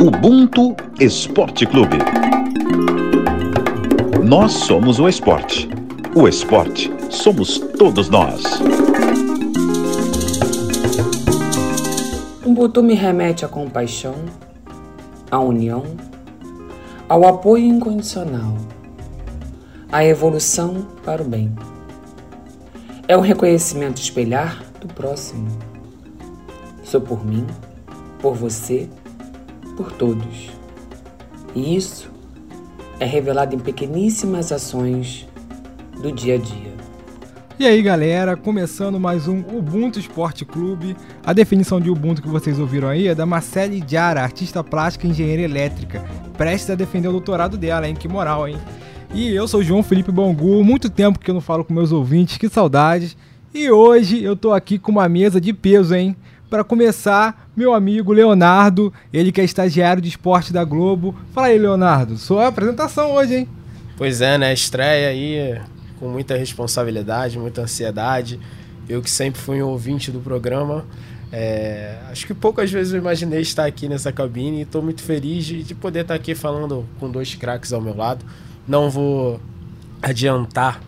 Ubuntu Esporte Clube. Nós somos o esporte. O esporte somos todos nós. Ubuntu me remete à compaixão, à união, ao apoio incondicional, à evolução para o bem. É um reconhecimento espelhar do próximo. Sou por mim, por você, por todos. E isso é revelado em pequeníssimas ações do dia a dia. E aí galera, começando mais um Ubuntu Esporte Clube. A definição de Ubuntu que vocês ouviram aí é da Marcele Diara, artista plástica e engenheira elétrica. Prestes a defender o doutorado dela, hein? Que moral, hein? E eu sou João Felipe Bangu, muito tempo que eu não falo com meus ouvintes, que saudades. E hoje eu tô aqui com uma mesa de peso, hein? Para começar, meu amigo Leonardo, ele que é estagiário de esporte da Globo. Fala aí, Leonardo, sua apresentação hoje, hein? Pois é, né? Estreia aí com muita responsabilidade, muita ansiedade. Eu que sempre fui um ouvinte do programa, é, acho que poucas vezes eu imaginei estar aqui nessa cabine e estou muito feliz de, de, poder estar aqui falando com dois craques ao meu lado. Não vou adiantar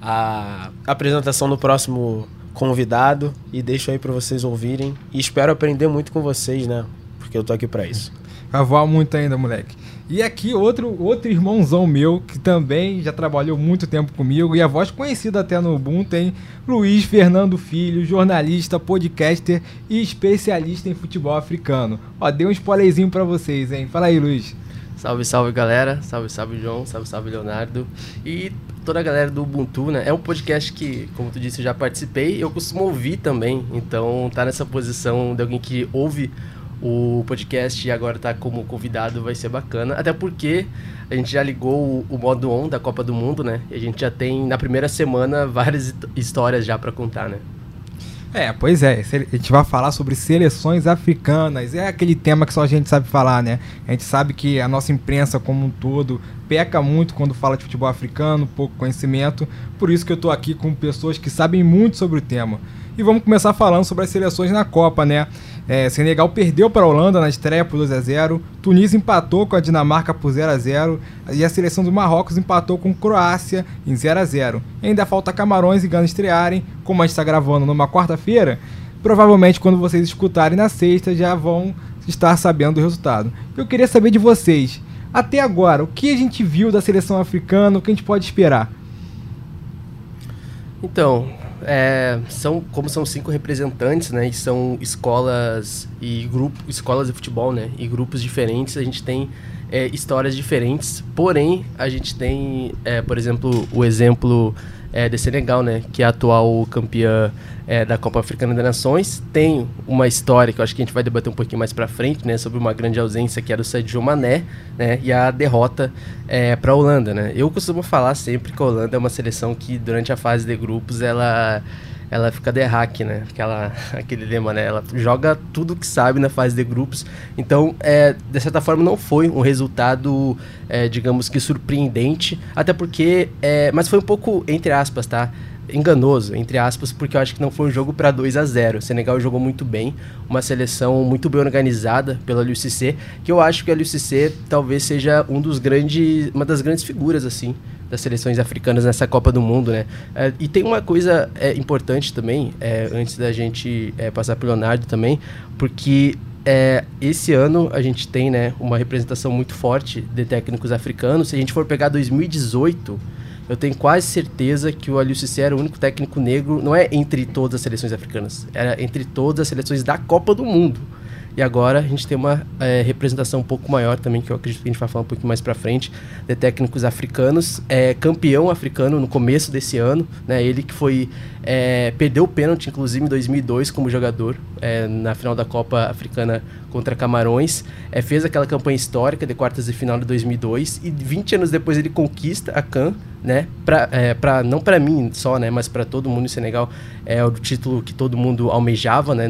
a apresentação do próximo convidado e deixo aí para vocês ouvirem e espero aprender muito com vocês, né? Porque eu tô aqui para isso. Vai voar muito ainda, moleque. E aqui outro, outro irmãozão meu, que também já trabalhou muito tempo comigo, e a voz conhecida até no Ubuntu, tem Luiz Fernando Filho, jornalista, podcaster e especialista em futebol africano. Ó, dei um spoilerzinho para vocês, hein? Fala aí, Luiz. Salve, salve galera, salve, salve João, salve, salve Leonardo e toda a galera do Ubuntu, né? É um podcast que, como tu disse, eu já participei, eu costumo ouvir também, então tá nessa posição de alguém que ouve o podcast e agora tá como convidado vai ser bacana, até porque a gente já ligou o, o modo on da Copa do Mundo, né? E a gente já tem na primeira semana várias histórias já para contar, né? É, pois é. A gente vai falar sobre seleções africanas. É aquele tema que só a gente sabe falar, né? A gente sabe que a nossa imprensa como um todo peca muito quando fala de futebol africano, pouco conhecimento. Por isso que eu tô aqui com pessoas que sabem muito sobre o tema. E vamos começar falando sobre as seleções na Copa, né? É, Senegal perdeu para a Holanda na estreia por 2 a 0 Tunísia empatou com a Dinamarca por 0 a 0 e a seleção do Marrocos empatou com Croácia em 0 a 0 Ainda falta Camarões e Gana estrearem, como a gente está gravando numa quarta-feira. Provavelmente quando vocês escutarem na sexta já vão estar sabendo do resultado. Eu queria saber de vocês, até agora, o que a gente viu da seleção africana, o que a gente pode esperar? Então, é, são como são cinco representantes, né? E são escolas e grupos, escolas de futebol, né? E grupos diferentes. A gente tem é, histórias diferentes. Porém, a gente tem, é, por exemplo, o exemplo é, de Senegal, né, que é a atual campeã é, da Copa Africana das Nações, tem uma história que eu acho que a gente vai debater um pouquinho mais para frente, né, sobre uma grande ausência que era o Sadio Mané, né, e a derrota é, para a Holanda, né. Eu costumo falar sempre que a Holanda é uma seleção que durante a fase de grupos ela ela fica de hack, né? Aquela, aquele lema, né? Ela joga tudo que sabe na fase de grupos. Então, é, de certa forma, não foi um resultado, é, digamos que surpreendente. Até porque. É, mas foi um pouco, entre aspas, tá? Enganoso, entre aspas, porque eu acho que não foi um jogo para 2 a 0 O Senegal jogou muito bem, uma seleção muito bem organizada pela LUCC, que eu acho que a LUCC talvez seja um dos grandes, uma das grandes figuras assim das seleções africanas nessa Copa do Mundo, né? É, e tem uma coisa é, importante também, é, antes da gente é, passar para Leonardo também, porque é, esse ano a gente tem né, uma representação muito forte de técnicos africanos. Se a gente for pegar 2018, eu tenho quase certeza que o Aliou Cissé era o único técnico negro, não é entre todas as seleções africanas, era entre todas as seleções da Copa do Mundo. E agora a gente tem uma é, representação um pouco maior também, que eu acredito que a gente vai falar um pouquinho mais para frente, de técnicos africanos. É, campeão africano no começo desse ano, né? Ele que foi... É, perdeu o pênalti, inclusive, em 2002 como jogador, é, na final da Copa Africana contra Camarões. É, fez aquela campanha histórica de quartas de final de 2002 e 20 anos depois ele conquista a CAN né? Pra, é, pra, não para mim só, né? Mas para todo mundo em Senegal é o título que todo mundo almejava, né?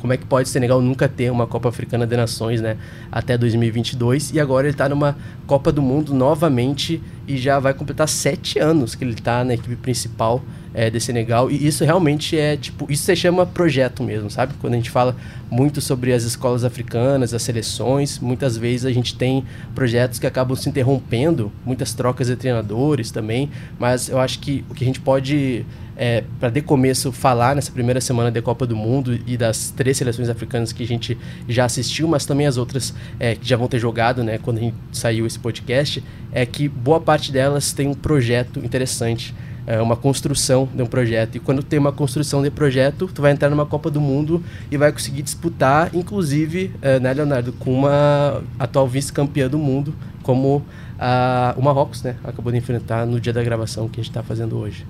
Como é que pode Senegal nunca ter uma Copa Africana de Nações, né? Até 2022 e agora ele está numa Copa do Mundo novamente e já vai completar sete anos que ele está na equipe principal é, de Senegal. E isso realmente é, tipo, isso se chama projeto mesmo, sabe? Quando a gente fala muito sobre as escolas africanas, as seleções, muitas vezes a gente tem projetos que acabam se interrompendo, muitas trocas de treinadores também, mas eu acho que o que a gente pode é, para de começo falar nessa primeira semana da Copa do Mundo e das três seleções africanas que a gente já assistiu, mas também as outras é, que já vão ter jogado, né, quando a gente saiu esse podcast, é que boa parte delas tem um projeto interessante é uma construção de um projeto. E quando tem uma construção de projeto, tu vai entrar numa Copa do Mundo e vai conseguir disputar, inclusive, é, né, Leonardo, com uma atual vice-campeã do mundo, como a, o Marrocos, né? Acabou de enfrentar no dia da gravação que a gente está fazendo hoje.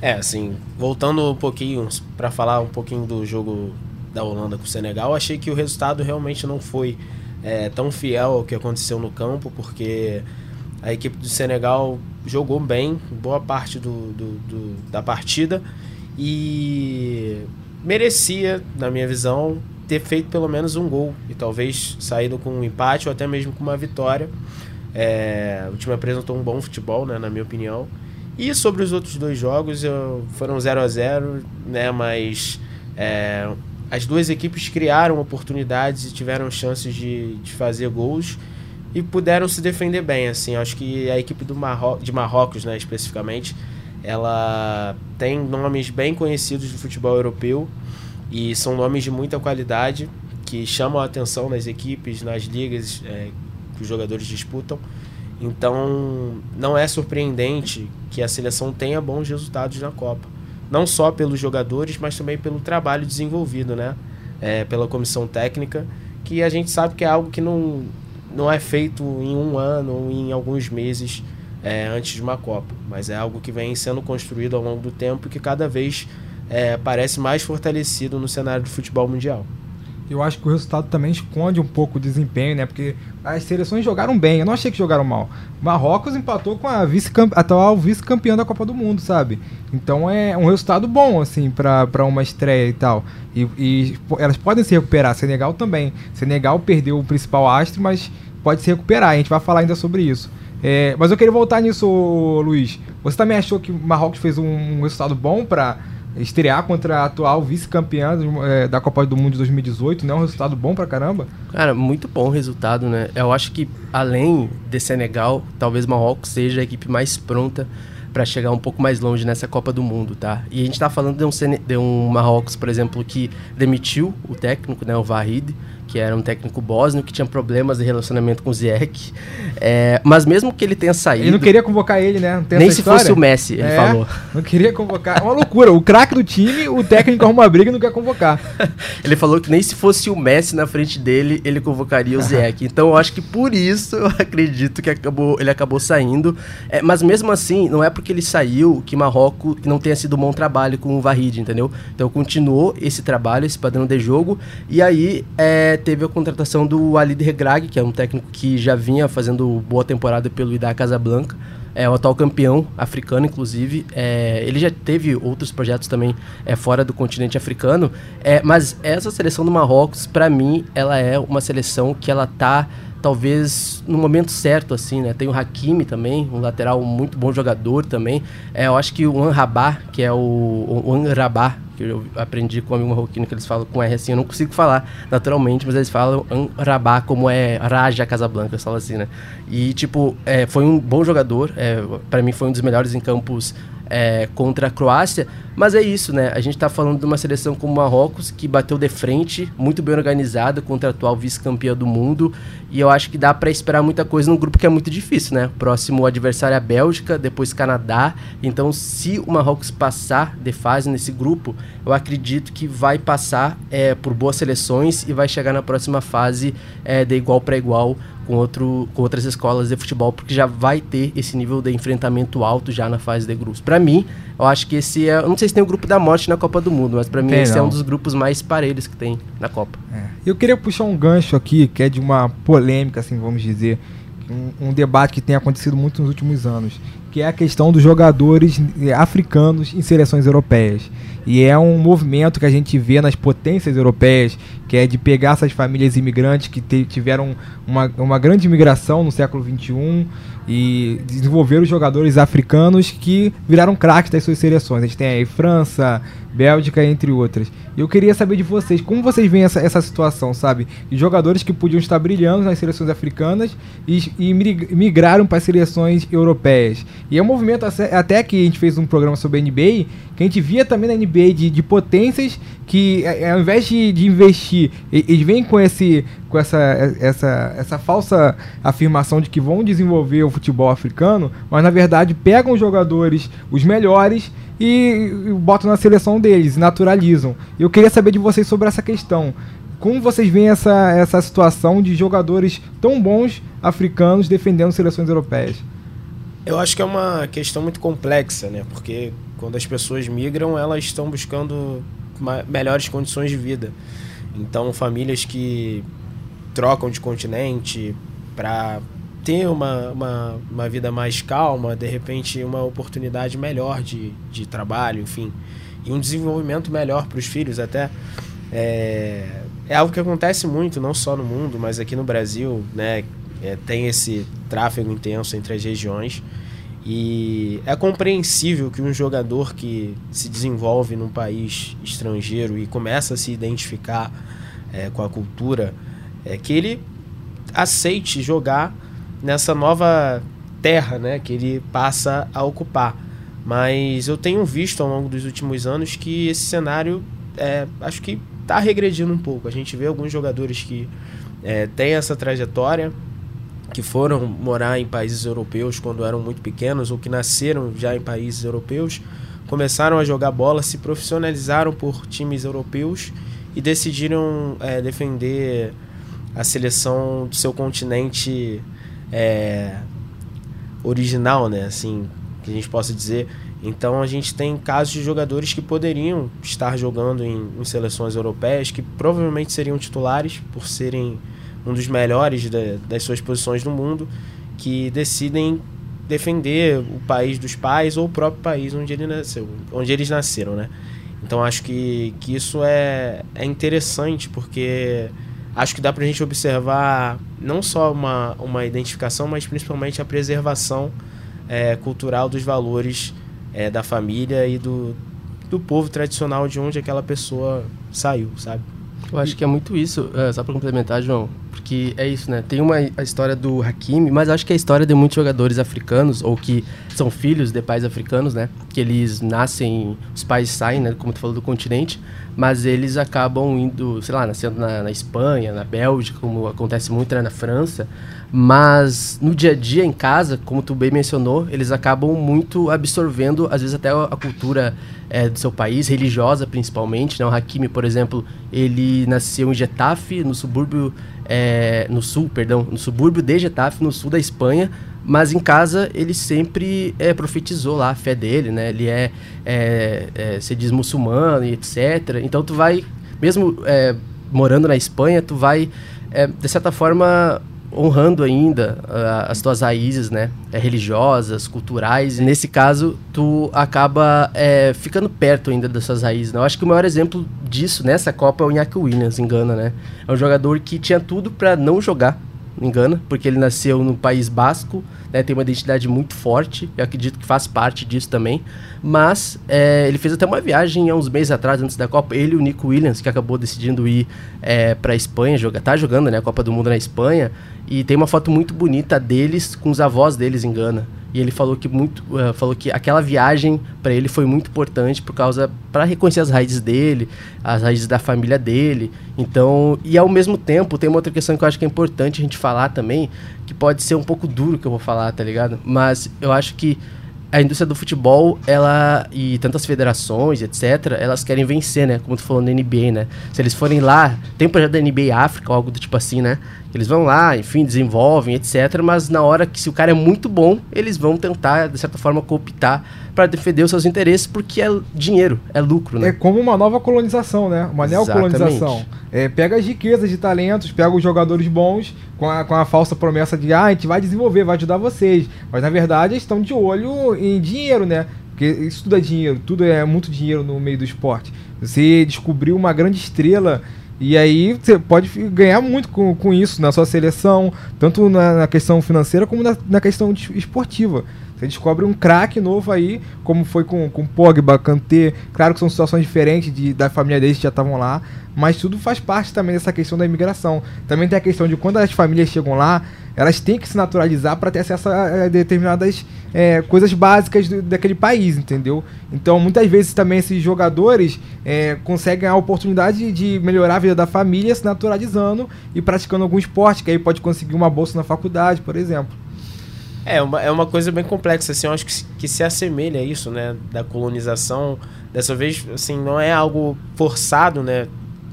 É, assim, voltando um pouquinho para falar um pouquinho do jogo da Holanda com o Senegal, achei que o resultado realmente não foi é, tão fiel ao que aconteceu no campo, porque a equipe do Senegal jogou bem boa parte do, do, do, da partida e merecia, na minha visão, ter feito pelo menos um gol e talvez saído com um empate ou até mesmo com uma vitória. É, o time apresentou um bom futebol, né, na minha opinião. E sobre os outros dois jogos, eu, foram 0 a 0 né, mas é, as duas equipes criaram oportunidades e tiveram chances de, de fazer gols e puderam se defender bem, assim. Acho que a equipe do Marro de Marrocos, né, especificamente, ela tem nomes bem conhecidos do futebol europeu e são nomes de muita qualidade que chamam a atenção nas equipes, nas ligas é, que os jogadores disputam. Então, não é surpreendente que a seleção tenha bons resultados na Copa. Não só pelos jogadores, mas também pelo trabalho desenvolvido, né? É, pela comissão técnica, que a gente sabe que é algo que não, não é feito em um ano ou em alguns meses é, antes de uma Copa, mas é algo que vem sendo construído ao longo do tempo e que cada vez é, parece mais fortalecido no cenário do futebol mundial. Eu acho que o resultado também esconde um pouco o desempenho, né? Porque as seleções jogaram bem, eu não achei que jogaram mal. Marrocos empatou com a vice atual vice-campeã da Copa do Mundo, sabe? Então é um resultado bom, assim, para uma estreia e tal. E, e elas podem se recuperar, Senegal também. Senegal perdeu o principal astro, mas pode se recuperar. A gente vai falar ainda sobre isso. É, mas eu queria voltar nisso, Luiz. Você também achou que Marrocos fez um, um resultado bom para estrear contra a atual vice-campeã é, da Copa do Mundo de 2018, né? Um resultado bom pra caramba? Cara, muito bom resultado, né? Eu acho que além de Senegal, talvez Marrocos seja a equipe mais pronta para chegar um pouco mais longe nessa Copa do Mundo, tá? E a gente tá falando de um, de um Marrocos, por exemplo, que demitiu o técnico, né, o Vahid, que era um técnico bósnio que tinha problemas de relacionamento com o Ziyech. É, mas mesmo que ele tenha saído. Ele não queria convocar ele, né? nem se fosse o Messi, ele é, falou. Não queria convocar. É uma loucura. O craque do time, o técnico arruma uma briga e não quer convocar. ele falou que nem se fosse o Messi na frente dele, ele convocaria o Ziyech. Então eu acho que por isso eu acredito que acabou, ele acabou saindo. É, mas mesmo assim, não é porque ele saiu que Marrocos não tenha sido um bom trabalho com o Vahid, entendeu? Então continuou esse trabalho, esse padrão de jogo. E aí, é, teve a contratação do Walid Regrag, que é um técnico que já vinha fazendo boa temporada pelo Ida Casablanca. É o atual campeão africano, inclusive. É, ele já teve outros projetos também é, fora do continente africano. É, mas essa seleção do Marrocos, para mim, ela é uma seleção que ela tá talvez no momento certo, assim, né? Tem o Hakimi também, um lateral muito bom jogador também. É, eu acho que o Anrabá, que é o, o Anrabá, que eu aprendi com um amigo marroquino que eles falam com R assim, eu não consigo falar naturalmente, mas eles falam Anrabá como é Raja Casablanca, falam assim, né? E, tipo, é, foi um bom jogador, é, para mim foi um dos melhores em campos é, contra a Croácia. Mas é isso, né? A gente está falando de uma seleção como o Marrocos, que bateu de frente, muito bem organizada contra a atual vice-campeã do mundo. E eu acho que dá para esperar muita coisa num grupo que é muito difícil, né? Próximo adversário é a Bélgica, depois Canadá. Então, se o Marrocos passar de fase nesse grupo, eu acredito que vai passar é, por boas seleções e vai chegar na próxima fase é, de igual para igual com, outro, com outras escolas de futebol, porque já vai ter esse nível de enfrentamento alto já na fase de grupos. Para mim, eu acho que esse é. Eu não sei se tem o grupo da morte na Copa do Mundo, mas para mim esse não. é um dos grupos mais parelhos que tem na Copa. É. Eu queria puxar um gancho aqui, que é de uma polêmica, assim, vamos dizer. Um, um debate que tem acontecido muito nos últimos anos, que é a questão dos jogadores africanos em seleções europeias. E é um movimento que a gente vê nas potências europeias, que é de pegar essas famílias imigrantes que tiveram uma, uma grande imigração no século XXI e desenvolver os jogadores africanos que viraram craques das suas seleções. A gente tem aí França, Bélgica, entre outras. E eu queria saber de vocês, como vocês veem essa, essa situação, sabe? De jogadores que podiam estar brilhando nas seleções africanas e, e migraram para as seleções europeias. E é um movimento até que a gente fez um programa sobre a NBA, que a gente via também na NBA de, de potências que é, ao invés de, de investir, eles vêm com, esse, com essa, essa, essa falsa afirmação de que vão desenvolver o futebol africano, mas na verdade pegam os jogadores, os melhores, e, e botam na seleção deles, naturalizam. Eu queria saber de vocês sobre essa questão. Como vocês veem essa, essa situação de jogadores tão bons africanos defendendo seleções europeias? Eu acho que é uma questão muito complexa, né? Porque quando as pessoas migram, elas estão buscando melhores condições de vida. Então, famílias que trocam de continente para ter uma, uma, uma, vida mais calma, de repente uma oportunidade melhor de, de trabalho, enfim, e um desenvolvimento melhor para os filhos até. É, é algo que acontece muito, não só no mundo, mas aqui no Brasil, né? É, tem esse tráfego intenso entre as regiões. E é compreensível que um jogador que se desenvolve num país estrangeiro e começa a se identificar é, com a cultura, é, que ele aceite jogar nessa nova terra né, que ele passa a ocupar. Mas eu tenho visto ao longo dos últimos anos que esse cenário é, acho que está regredindo um pouco. A gente vê alguns jogadores que é, têm essa trajetória, que foram morar em países europeus quando eram muito pequenos ou que nasceram já em países europeus, começaram a jogar bola, se profissionalizaram por times europeus e decidiram é, defender a seleção do seu continente é, original, né? Assim, que a gente possa dizer. Então a gente tem casos de jogadores que poderiam estar jogando em, em seleções europeias, que provavelmente seriam titulares por serem um dos melhores de, das suas posições no mundo, que decidem defender o país dos pais ou o próprio país onde ele nasceu, onde eles nasceram, né? Então acho que, que isso é, é interessante porque acho que dá para a gente observar não só uma, uma identificação, mas principalmente a preservação é, cultural dos valores é, da família e do, do povo tradicional de onde aquela pessoa saiu, sabe? Eu acho que é muito isso, é, só para complementar, João, porque é isso, né? Tem uma a história do Hakimi, mas acho que é a história de muitos jogadores africanos, ou que são filhos de pais africanos, né? Que eles nascem, os pais saem, né? Como tu falou, do continente, mas eles acabam indo, sei lá, nascendo na, na Espanha, na Bélgica, como acontece muito né, na França, mas no dia a dia, em casa, como tu bem mencionou, eles acabam muito absorvendo, às vezes até a cultura é, do seu país, religiosa principalmente. Né? O Hakimi, por exemplo, ele nasceu em Getafe, no subúrbio, é, no sul, perdão, no subúrbio de Getafe, no sul da Espanha, mas em casa ele sempre é, profetizou lá a fé dele, né? Ele é, é, é se diz muçulmano e etc. Então tu vai, mesmo é, morando na Espanha, tu vai, é, de certa forma, honrando ainda uh, as tuas raízes, né? É, religiosas, culturais. E nesse caso, tu acaba é, ficando perto ainda das suas raízes. Né? Eu acho que o maior exemplo disso nessa Copa é o Iñaki Williams, em Gana, né? É um jogador que tinha tudo para não jogar em Gana, porque ele nasceu no País Basco, né, tem uma identidade muito forte, eu acredito que faz parte disso também. Mas é, ele fez até uma viagem há uns meses atrás, antes da Copa, ele e o Nico Williams, que acabou decidindo ir é, para a Espanha, jogar, tá jogando né, a Copa do Mundo na Espanha, e tem uma foto muito bonita deles com os avós deles em Gana. E ele falou que muito, uh, falou que aquela viagem para ele foi muito importante por causa para reconhecer as raízes dele, as raízes da família dele. Então, e ao mesmo tempo tem uma outra questão que eu acho que é importante a gente falar também, que pode ser um pouco duro que eu vou falar, tá ligado? Mas eu acho que a indústria do futebol, ela e tantas federações, etc, elas querem vencer, né? Como tu falou na NBA, né? Se eles forem lá, tem um projeto da NBA África, algo do tipo assim, né? Eles vão lá, enfim, desenvolvem, etc, mas na hora que se o cara é muito bom, eles vão tentar de certa forma cooptar para defender os seus interesses, porque é dinheiro, é lucro, né? É como uma nova colonização, né? Uma neocolonização. É, pega as riquezas de talentos, pega os jogadores bons com a, com a falsa promessa de ah, a gente vai desenvolver, vai ajudar vocês. Mas na verdade eles estão de olho em dinheiro, né? Porque isso tudo é dinheiro, tudo é muito dinheiro no meio do esporte. Você descobriu uma grande estrela e aí você pode ganhar muito com, com isso na sua seleção, tanto na, na questão financeira como na, na questão esportiva. Você descobre um craque novo aí, como foi com, com Pogba, Kanté. Claro que são situações diferentes de, da família deles que já estavam lá, mas tudo faz parte também dessa questão da imigração. Também tem a questão de quando as famílias chegam lá, elas têm que se naturalizar para ter acesso a, determinadas é, coisas básicas do, daquele país, entendeu? Então, muitas vezes também esses jogadores é, conseguem a oportunidade de melhorar a vida da família se naturalizando e praticando algum esporte, que aí pode conseguir uma bolsa na faculdade, por exemplo. É uma, é uma coisa bem complexa, assim, eu acho que, que se assemelha a isso, né, da colonização. Dessa vez, assim, não é algo forçado, né,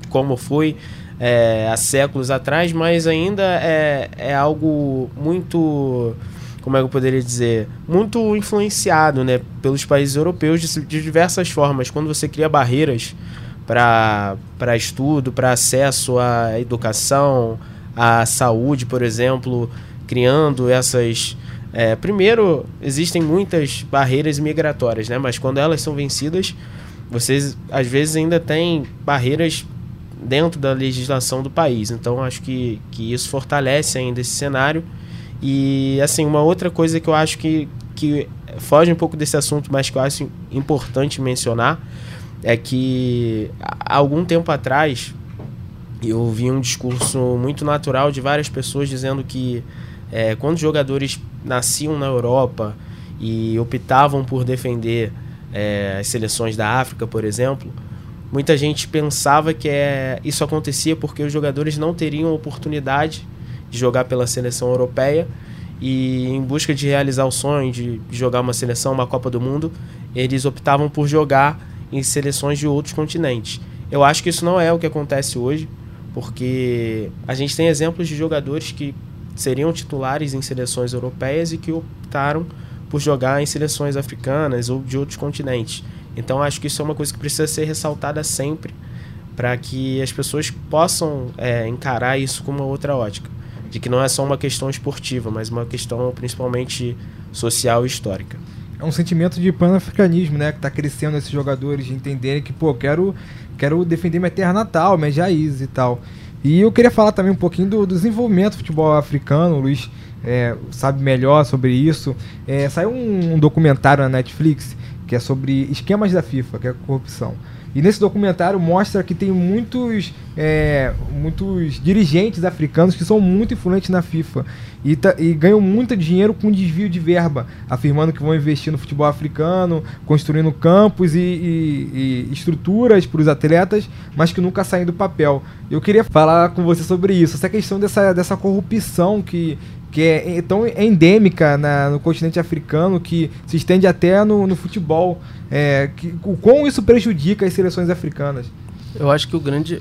como foi é, há séculos atrás, mas ainda é, é algo muito, como é que eu poderia dizer, muito influenciado, né, pelos países europeus de, de diversas formas. Quando você cria barreiras para estudo, para acesso à educação, à saúde, por exemplo, criando essas é, primeiro, existem muitas barreiras migratórias, né? Mas quando elas são vencidas, vocês às vezes ainda têm barreiras dentro da legislação do país. Então, acho que, que isso fortalece ainda esse cenário. E, assim, uma outra coisa que eu acho que, que foge um pouco desse assunto, mas que eu acho importante mencionar, é que há algum tempo atrás eu ouvi um discurso muito natural de várias pessoas dizendo que é, quando jogadores nasciam na Europa e optavam por defender é, as seleções da África, por exemplo, muita gente pensava que é, isso acontecia porque os jogadores não teriam oportunidade de jogar pela seleção europeia e em busca de realizar o sonho de jogar uma seleção, uma Copa do Mundo, eles optavam por jogar em seleções de outros continentes. Eu acho que isso não é o que acontece hoje, porque a gente tem exemplos de jogadores que seriam titulares em seleções europeias e que optaram por jogar em seleções africanas ou de outros continentes. Então acho que isso é uma coisa que precisa ser ressaltada sempre para que as pessoas possam é, encarar isso com uma outra ótica, de que não é só uma questão esportiva, mas uma questão principalmente social e histórica. É um sentimento de pan-africanismo, né, que está crescendo esses jogadores de entenderem que, pô, quero, quero defender minha terra natal, minhas raízes e tal. E eu queria falar também um pouquinho do, desenvolvimento do futebol africano, o Luiz é, sabe melhor sobre isso. É, saiu um, um, documentário na Netflix que é sobre esquemas da FIFA, que é corrupção. E nesse documentário mostra que tem muitos, é, muitos dirigentes africanos que são muito influentes na FIFA e, tá, e, ganham muito dinheiro com desvio de verba, afirmando que vão investir no futebol africano, construindo campos e, e, e estruturas para os atletas, mas que nunca saem do papel. Eu queria falar com você sobre isso, essa questão dessa, dessa corrupção que, que é tão endêmica na, no continente africano que se estende até no, no futebol. É, que, o quão isso prejudica as seleções africanas? Eu acho que o grande.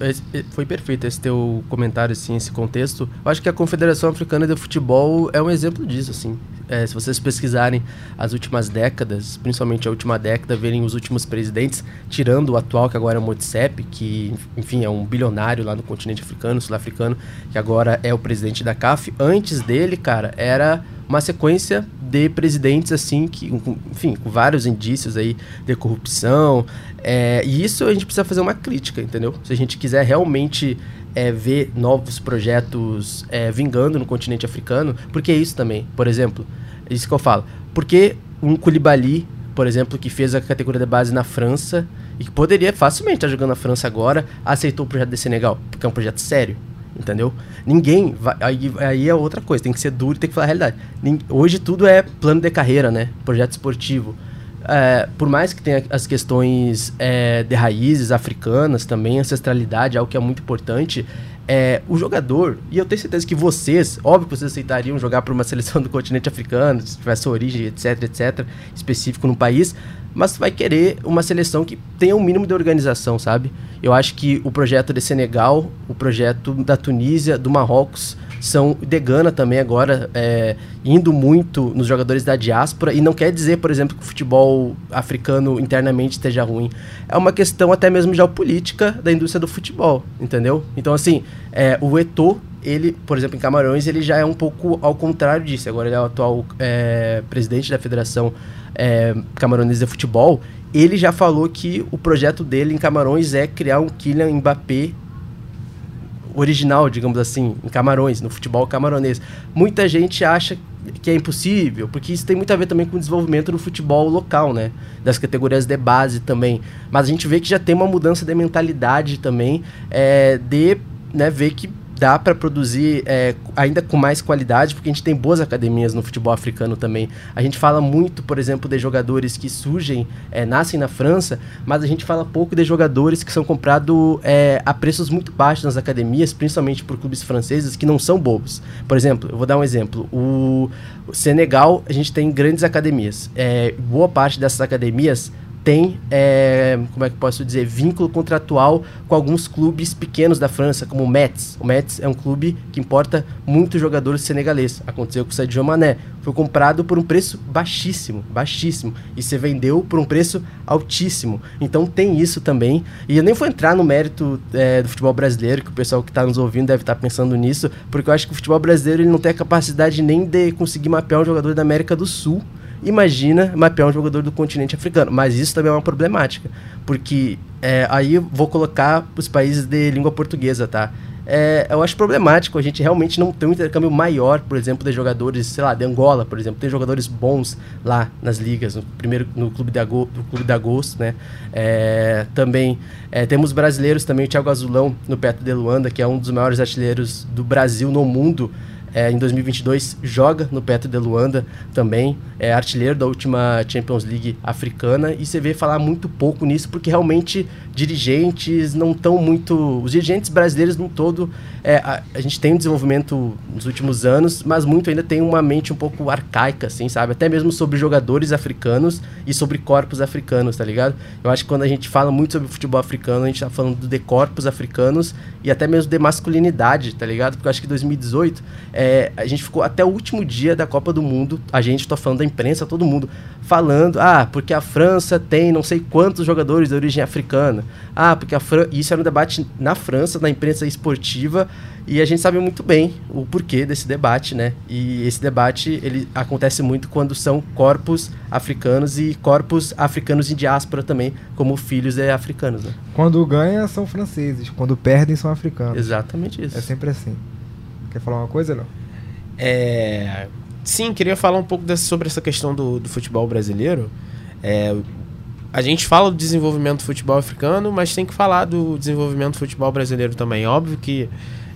Foi perfeito esse teu comentário, assim, esse contexto. Eu acho que a Confederação Africana de Futebol é um exemplo disso, assim. É, se vocês pesquisarem as últimas décadas, principalmente a última década, verem os últimos presidentes, tirando o atual, que agora é o Motsepe, que, enfim, é um bilionário lá no continente africano, sul-africano, que agora é o presidente da CAF. Antes dele, cara, era uma sequência de presidentes assim que, enfim, com vários indícios aí de corrupção. É, e isso a gente precisa fazer uma crítica, entendeu? Se a gente quiser realmente é, ver novos projetos é, vingando no continente africano, porque é isso também. Por exemplo, é isso que eu falo. Porque um Koulibaly, por exemplo, que fez a categoria de base na França e que poderia facilmente estar jogando na França agora, aceitou o projeto de Senegal, porque é um projeto sério entendeu? Ninguém vai, aí, aí é outra coisa, tem que ser duro, tem que falar a realidade. Hoje tudo é plano de carreira, né? Projeto esportivo. É, por mais que tenha as questões é, de raízes africanas também, ancestralidade, algo que é muito importante, é, o jogador, e eu tenho certeza que vocês, óbvio que vocês aceitariam jogar para uma seleção do continente africano, se tivesse origem, etc, etc, específico no país, mas vai querer uma seleção que tenha um mínimo de organização, sabe? Eu acho que o projeto de Senegal, o projeto da Tunísia, do Marrocos, são de Gana também agora é, indo muito nos jogadores da diáspora e não quer dizer, por exemplo, que o futebol africano internamente esteja ruim. É uma questão até mesmo geopolítica da indústria do futebol, entendeu? Então, assim, é, o Eto'o ele, por exemplo, em Camarões, ele já é um pouco ao contrário disso. Agora ele é o atual é, presidente da Federação é, Camaronesa de Futebol. Ele já falou que o projeto dele em Camarões é criar um Kylian Mbappé original, digamos assim, em Camarões, no futebol camaronês. Muita gente acha que é impossível, porque isso tem muito a ver também com o desenvolvimento do futebol local, né? Das categorias de base também. Mas a gente vê que já tem uma mudança de mentalidade também, é, de né, ver que dá para produzir é, ainda com mais qualidade, porque a gente tem boas academias no futebol africano também. A gente fala muito, por exemplo, de jogadores que surgem, é, nascem na França, mas a gente fala pouco de jogadores que são comprados é, a preços muito baixos nas academias, principalmente por clubes franceses que não são bobos. Por exemplo, eu vou dar um exemplo. O Senegal, a gente tem grandes academias. É, boa parte dessas academias tem, é, como é que posso dizer, vínculo contratual com alguns clubes pequenos da França, como o Metz. O Metz é um clube que importa muitos jogadores senegaleses. Aconteceu com o Sadio Mané. Foi comprado por um preço baixíssimo, baixíssimo. E se vendeu por um preço altíssimo. Então tem isso também. E eu nem vou entrar no mérito é, do futebol brasileiro, que o pessoal que está nos ouvindo deve estar tá pensando nisso, porque eu acho que o futebol brasileiro ele não tem a capacidade nem de conseguir mapear um jogador da América do Sul imagina mapear um jogador do continente africano. Mas isso também é uma problemática, porque é, aí vou colocar os países de língua portuguesa, tá? É, eu acho problemático a gente realmente não ter um intercâmbio maior, por exemplo, de jogadores, sei lá, de Angola, por exemplo, tem jogadores bons lá nas ligas, no primeiro no clube agosto, no clube de agosto né? É, também é, temos brasileiros também, o Thiago Azulão no Petro de Luanda, que é um dos maiores artilheiros do Brasil no mundo é, em 2022 joga no Petro de Luanda também, é artilheiro da última Champions League africana. E você vê falar muito pouco nisso porque realmente dirigentes não estão muito. Os dirigentes brasileiros no todo, é, a, a, gente tem um desenvolvimento nos últimos anos, mas muito ainda tem uma mente um pouco arcaica, assim, sabe? Até mesmo sobre jogadores africanos e sobre corpos africanos, tá ligado? Eu acho que quando a gente fala muito sobre futebol africano, a gente tá falando de corpos africanos e até mesmo de masculinidade, tá ligado? Porque eu acho que 2018 é, a gente ficou até o último dia da Copa do Mundo, a gente, tô falando da imprensa, todo mundo, falando, ah, porque a França tem não sei quantos jogadores de origem africana. Ah, porque a Fran... isso era um debate na França, na imprensa esportiva, e a gente sabe muito bem o porquê desse debate, né? E esse debate, ele acontece muito quando são corpos africanos e corpos africanos em diáspora também, como filhos de africanos, né? Quando ganham, são franceses, quando perdem, são africanos. Exatamente isso. É sempre assim. Quer falar uma coisa, não? É... Sim, queria falar um pouco sobre essa questão do, do futebol brasileiro. É, a gente fala do desenvolvimento do futebol africano, mas tem que falar do desenvolvimento do futebol brasileiro também. Óbvio que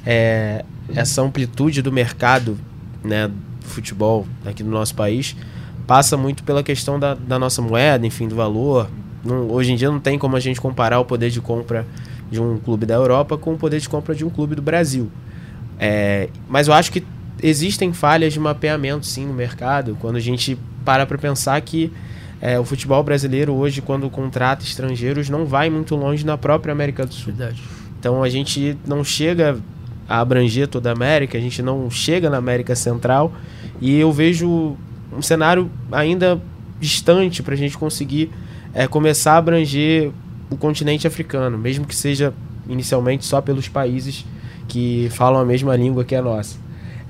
é, essa amplitude do mercado né, do futebol aqui no nosso país passa muito pela questão da, da nossa moeda, enfim, do valor. Não, hoje em dia não tem como a gente comparar o poder de compra de um clube da Europa com o poder de compra de um clube do Brasil. É, mas eu acho que existem falhas de mapeamento sim no mercado quando a gente para para pensar que é, o futebol brasileiro hoje quando contrata estrangeiros não vai muito longe na própria América do Sul. Verdade. Então a gente não chega a abranger toda a América, a gente não chega na América Central e eu vejo um cenário ainda distante para a gente conseguir é, começar a abranger o continente africano, mesmo que seja inicialmente só pelos países que falam a mesma língua que a nossa.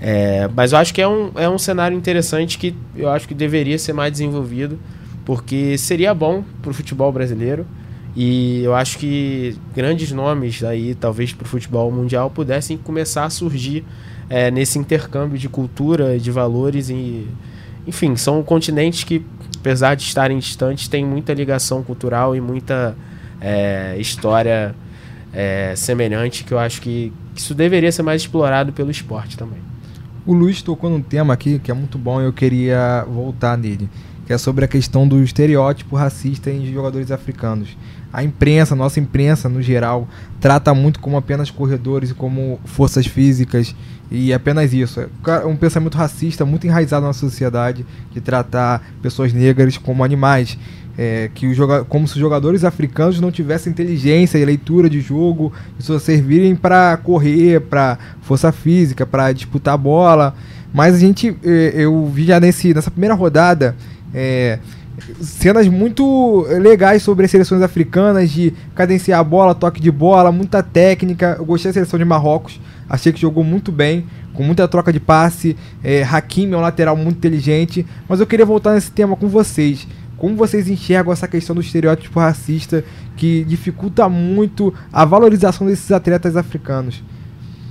É, mas eu acho que é um, é um cenário interessante que eu acho que deveria ser mais desenvolvido, porque seria bom para o futebol brasileiro. E eu acho que grandes nomes aí, talvez para o futebol mundial, pudessem começar a surgir é, nesse intercâmbio de cultura, de valores e, enfim, são continentes que, apesar de estarem distantes, têm muita ligação cultural e muita é, história é, semelhante que eu acho que, que isso deveria ser mais explorado pelo esporte também. O Luiz tocou num tema aqui que é muito bom e eu queria voltar nele, que é sobre a questão do estereótipo racista em jogadores africanos. A imprensa, nossa imprensa no geral, trata muito como apenas corredores e como forças físicas e apenas isso. É um pensamento racista muito enraizado na nossa sociedade de tratar pessoas negras como animais. É, que como se os jogadores africanos não tivessem inteligência e leitura de jogo e só servirem para correr, para força física, para disputar bola. Mas a gente, é, eu vi já nesse, nessa primeira rodada é, cenas muito legais sobre as seleções africanas, de cadenciar a bola, toque de bola, muita técnica. Eu gostei da seleção de Marrocos. Achei que jogou muito bem, com muita troca de passe. É, Hakimi é um lateral muito inteligente. Mas eu queria voltar nesse tema com vocês. Como vocês enxergam essa questão do estereótipo racista que dificulta muito a valorização desses atletas africanos?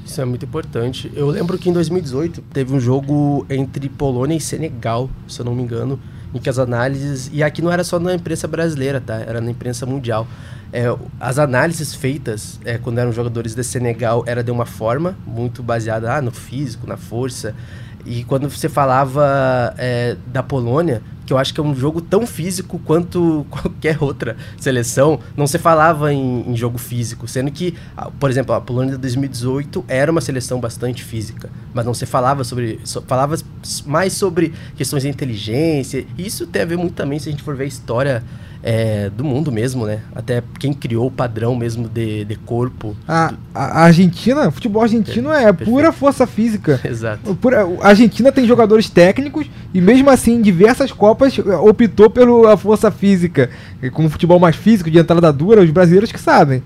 Isso é muito importante. Eu lembro que em 2018 teve um jogo entre Polônia e Senegal, se eu não me engano, em que as análises. E aqui não era só na imprensa brasileira, tá? Era na imprensa mundial. É, as análises feitas é, quando eram jogadores de Senegal era de uma forma muito baseada ah, no físico, na força. E quando você falava é, da Polônia, eu acho que é um jogo tão físico quanto qualquer outra seleção, não se falava em, em, jogo físico, sendo que, por exemplo, a Polônia de 2018 era uma seleção bastante física, mas não se falava sobre, so, falava mais sobre questões de inteligência. Isso tem a ver muito também se a gente for ver a história é, do mundo mesmo, né? Até quem criou o padrão mesmo de, de corpo. A, a Argentina, o futebol argentino é, é pura força física. Exato. Pura, a Argentina tem jogadores técnicos e mesmo assim em diversas Copas optou pela força física. Com o futebol mais físico, de entrada dura, os brasileiros que sabem.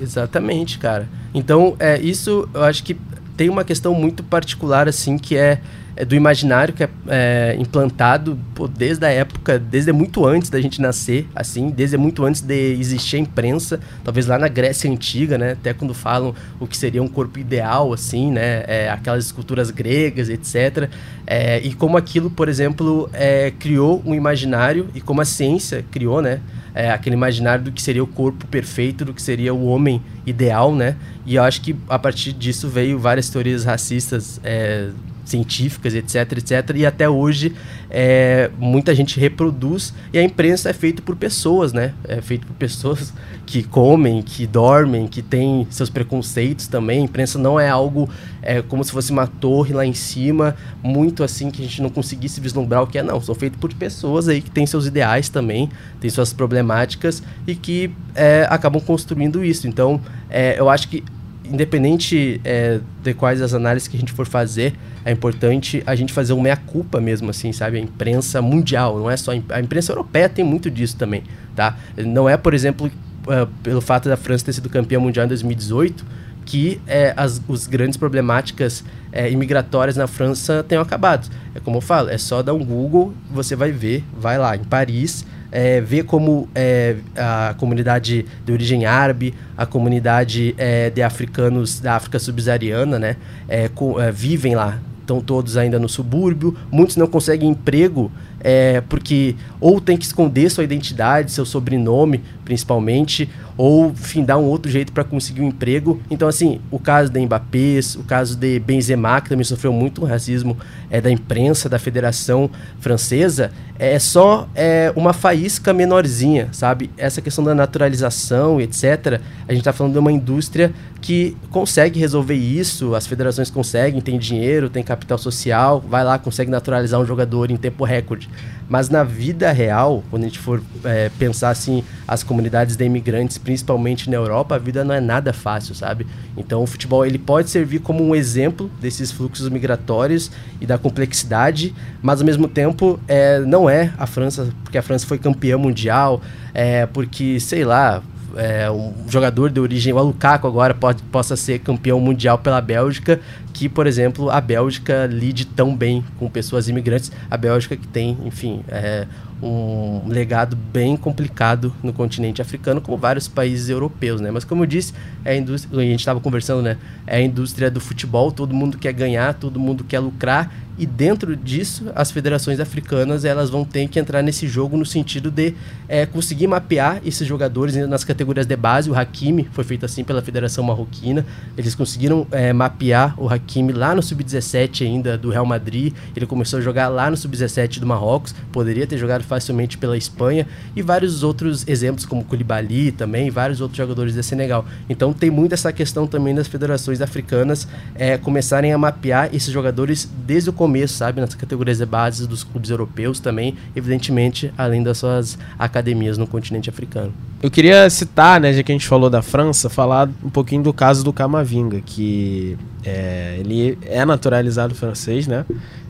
Exatamente, cara. Então, é, isso eu acho que tem uma questão muito particular, assim, que é é, do imaginário que é, é implantado pô, desde a época, desde muito antes da gente nascer, assim, desde muito antes de existir a imprensa, talvez lá na Grécia Antiga, né? Até quando falam o que seria um corpo ideal, assim, né? É, aquelas esculturas gregas, etc. É, e como aquilo, por exemplo, é, criou um imaginário e como a ciência criou, né? É, aquele imaginário do que seria o corpo perfeito, do que seria o homem ideal, né? E eu acho que a partir disso veio várias teorias racistas é, científicas, etc, etc. E até hoje é, muita gente reproduz e a imprensa é feita por pessoas, né? É feita por pessoas que comem, que dormem, que têm seus preconceitos também. A imprensa não é algo é, como se fosse uma torre lá em cima, muito assim que a gente não conseguisse vislumbrar o que é. Não, são feitos por pessoas aí que têm seus ideais também, têm suas problemáticas e que é, acabam construindo isso. Então, é, eu acho que independente é, de quais as análises que a gente for fazer, é importante a gente fazer uma meia-culpa mesmo, assim, sabe? A imprensa mundial, não é só... A imprensa europeia tem muito disso também, tá? Não é, por exemplo, uh, pelo fato da França ter sido campeã mundial em 2018, que é, as os grandes problemáticas é, imigratórias na França tenham acabado. É como eu falo, é só dar um Google, você vai ver, vai lá, em Paris é, ver como é, a comunidade de origem árabe, a comunidade é, de africanos da África subsaariana, né, é, é, vivem lá. Estão todos ainda no subúrbio, muitos não conseguem emprego é, porque ou tem que esconder sua identidade, seu sobrenome, principalmente, ou enfim, dar um outro jeito para conseguir um emprego. Então, assim, o caso de Mbappé, o caso de Benzema, que também sofreu muito racismo é, da imprensa, da Federação Francesa, é só é, uma faísca menorzinha, sabe? Essa questão da naturalização, etc. A gente está falando de uma indústria que consegue resolver isso, as federações conseguem, tem dinheiro, tem capital social, vai lá, consegue naturalizar um jogador em tempo recorde. Mas na vida real, quando a gente for é, pensar assim, as comunidades de imigrantes, principalmente na Europa, a vida não é nada fácil, sabe? Então o futebol ele pode servir como um exemplo desses fluxos migratórios e da complexidade, mas ao mesmo tempo é, não é a França, porque a França foi campeã mundial, é, porque, sei lá, é, um jogador de origem, o Lukaku agora pode, possa ser campeão mundial pela Bélgica, que, por exemplo, a Bélgica lide tão bem com pessoas imigrantes. A Bélgica que tem, enfim, é, um legado bem complicado no continente africano, como vários países europeus, né? Mas como eu disse, é a indústria, a gente estava conversando, né? É a indústria do futebol, todo mundo quer ganhar, todo mundo quer lucrar e dentro disso, as federações africanas elas vão ter que entrar nesse jogo no sentido de é, conseguir mapear esses jogadores nas categorias de base. O Hakimi foi feito assim pela Federação Marroquina. Eles conseguiram é, mapear o Hakimi lá no sub-17 ainda do Real Madrid. Ele começou a jogar lá no sub-17 do Marrocos. Poderia ter jogado facilmente pela Espanha e vários outros exemplos como Koulibaly também, vários outros jogadores da Senegal. Então tem muito essa questão também das federações africanas é, começarem a mapear esses jogadores desde o começo, sabe? Nas categorias de base dos clubes europeus também, evidentemente, além das suas academias no continente africano. Eu queria citar, né, já que a gente falou da França, falar um pouquinho do caso do Camavinga, que é, ele é naturalizado francês, né?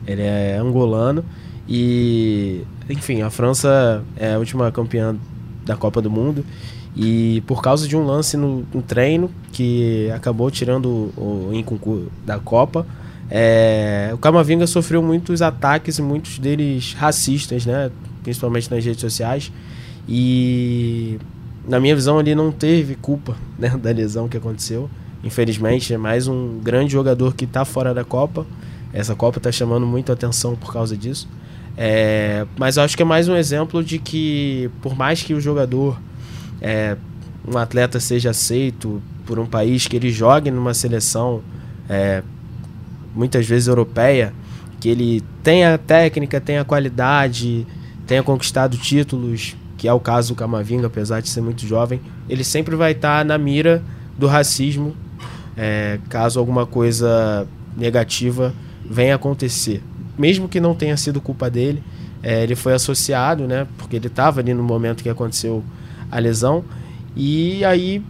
Ele é angolano e, enfim, a França é a última campeã da Copa do Mundo E por causa de um lance no, no treino que acabou tirando o, o Incuncu da Copa, é, o Camavinga sofreu muitos ataques muitos deles racistas, né? Principalmente nas redes sociais. E na minha visão ele não teve culpa né, da lesão que aconteceu. Infelizmente, é mais um grande jogador que está fora da Copa. Essa Copa está chamando muito atenção por causa disso. É, mas acho que é mais um exemplo de que, por mais que o jogador é, um atleta seja aceito por um país, que ele jogue numa seleção é, muitas vezes europeia, que ele tenha a técnica, tenha a qualidade, tenha conquistado títulos, que é o caso do Camavinga, apesar de ser muito jovem, ele sempre vai estar na mira do racismo, é, caso alguma coisa negativa venha acontecer. Mesmo que não tenha sido culpa dele, é, ele foi associado, né, porque ele estava ali no momento que aconteceu a lesão. E aí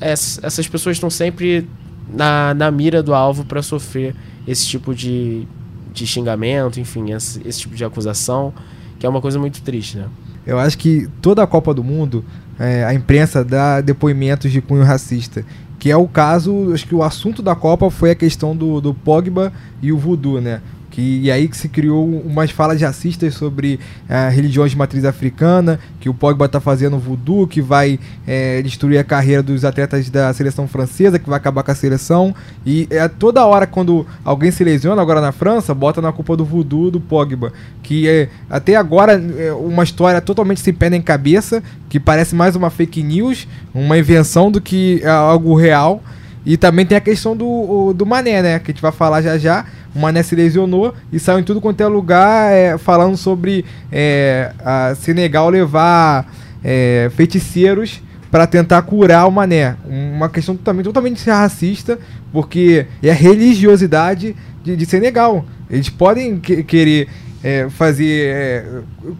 essas pessoas estão sempre na, na mira do alvo para sofrer esse tipo de, de xingamento, enfim, esse, esse tipo de acusação, que é uma coisa muito triste, né? Eu acho que toda a Copa do Mundo, é, a imprensa dá depoimentos de cunho racista. Que é o caso, acho que o assunto da Copa foi a questão do, do Pogba e o voodoo, né? Que, e aí que se criou umas falas racistas sobre uh, religiões de matriz africana, que o Pogba está fazendo voodoo, que vai é, destruir a carreira dos atletas da seleção francesa, que vai acabar com a seleção. E é toda hora quando alguém se lesiona, agora na França, bota na culpa do voodoo do Pogba. Que é, até agora é uma história totalmente sem pé nem cabeça, que parece mais uma fake news, uma invenção do que algo real. E também tem a questão do, do Mané, né? Que a gente vai falar já já. O Mané se lesionou e saiu em tudo quanto é lugar é, falando sobre é, a Senegal levar é, feiticeiros para tentar curar o Mané. Uma questão também totalmente racista, porque é a religiosidade de, de Senegal. Eles podem que, querer é, fazer é,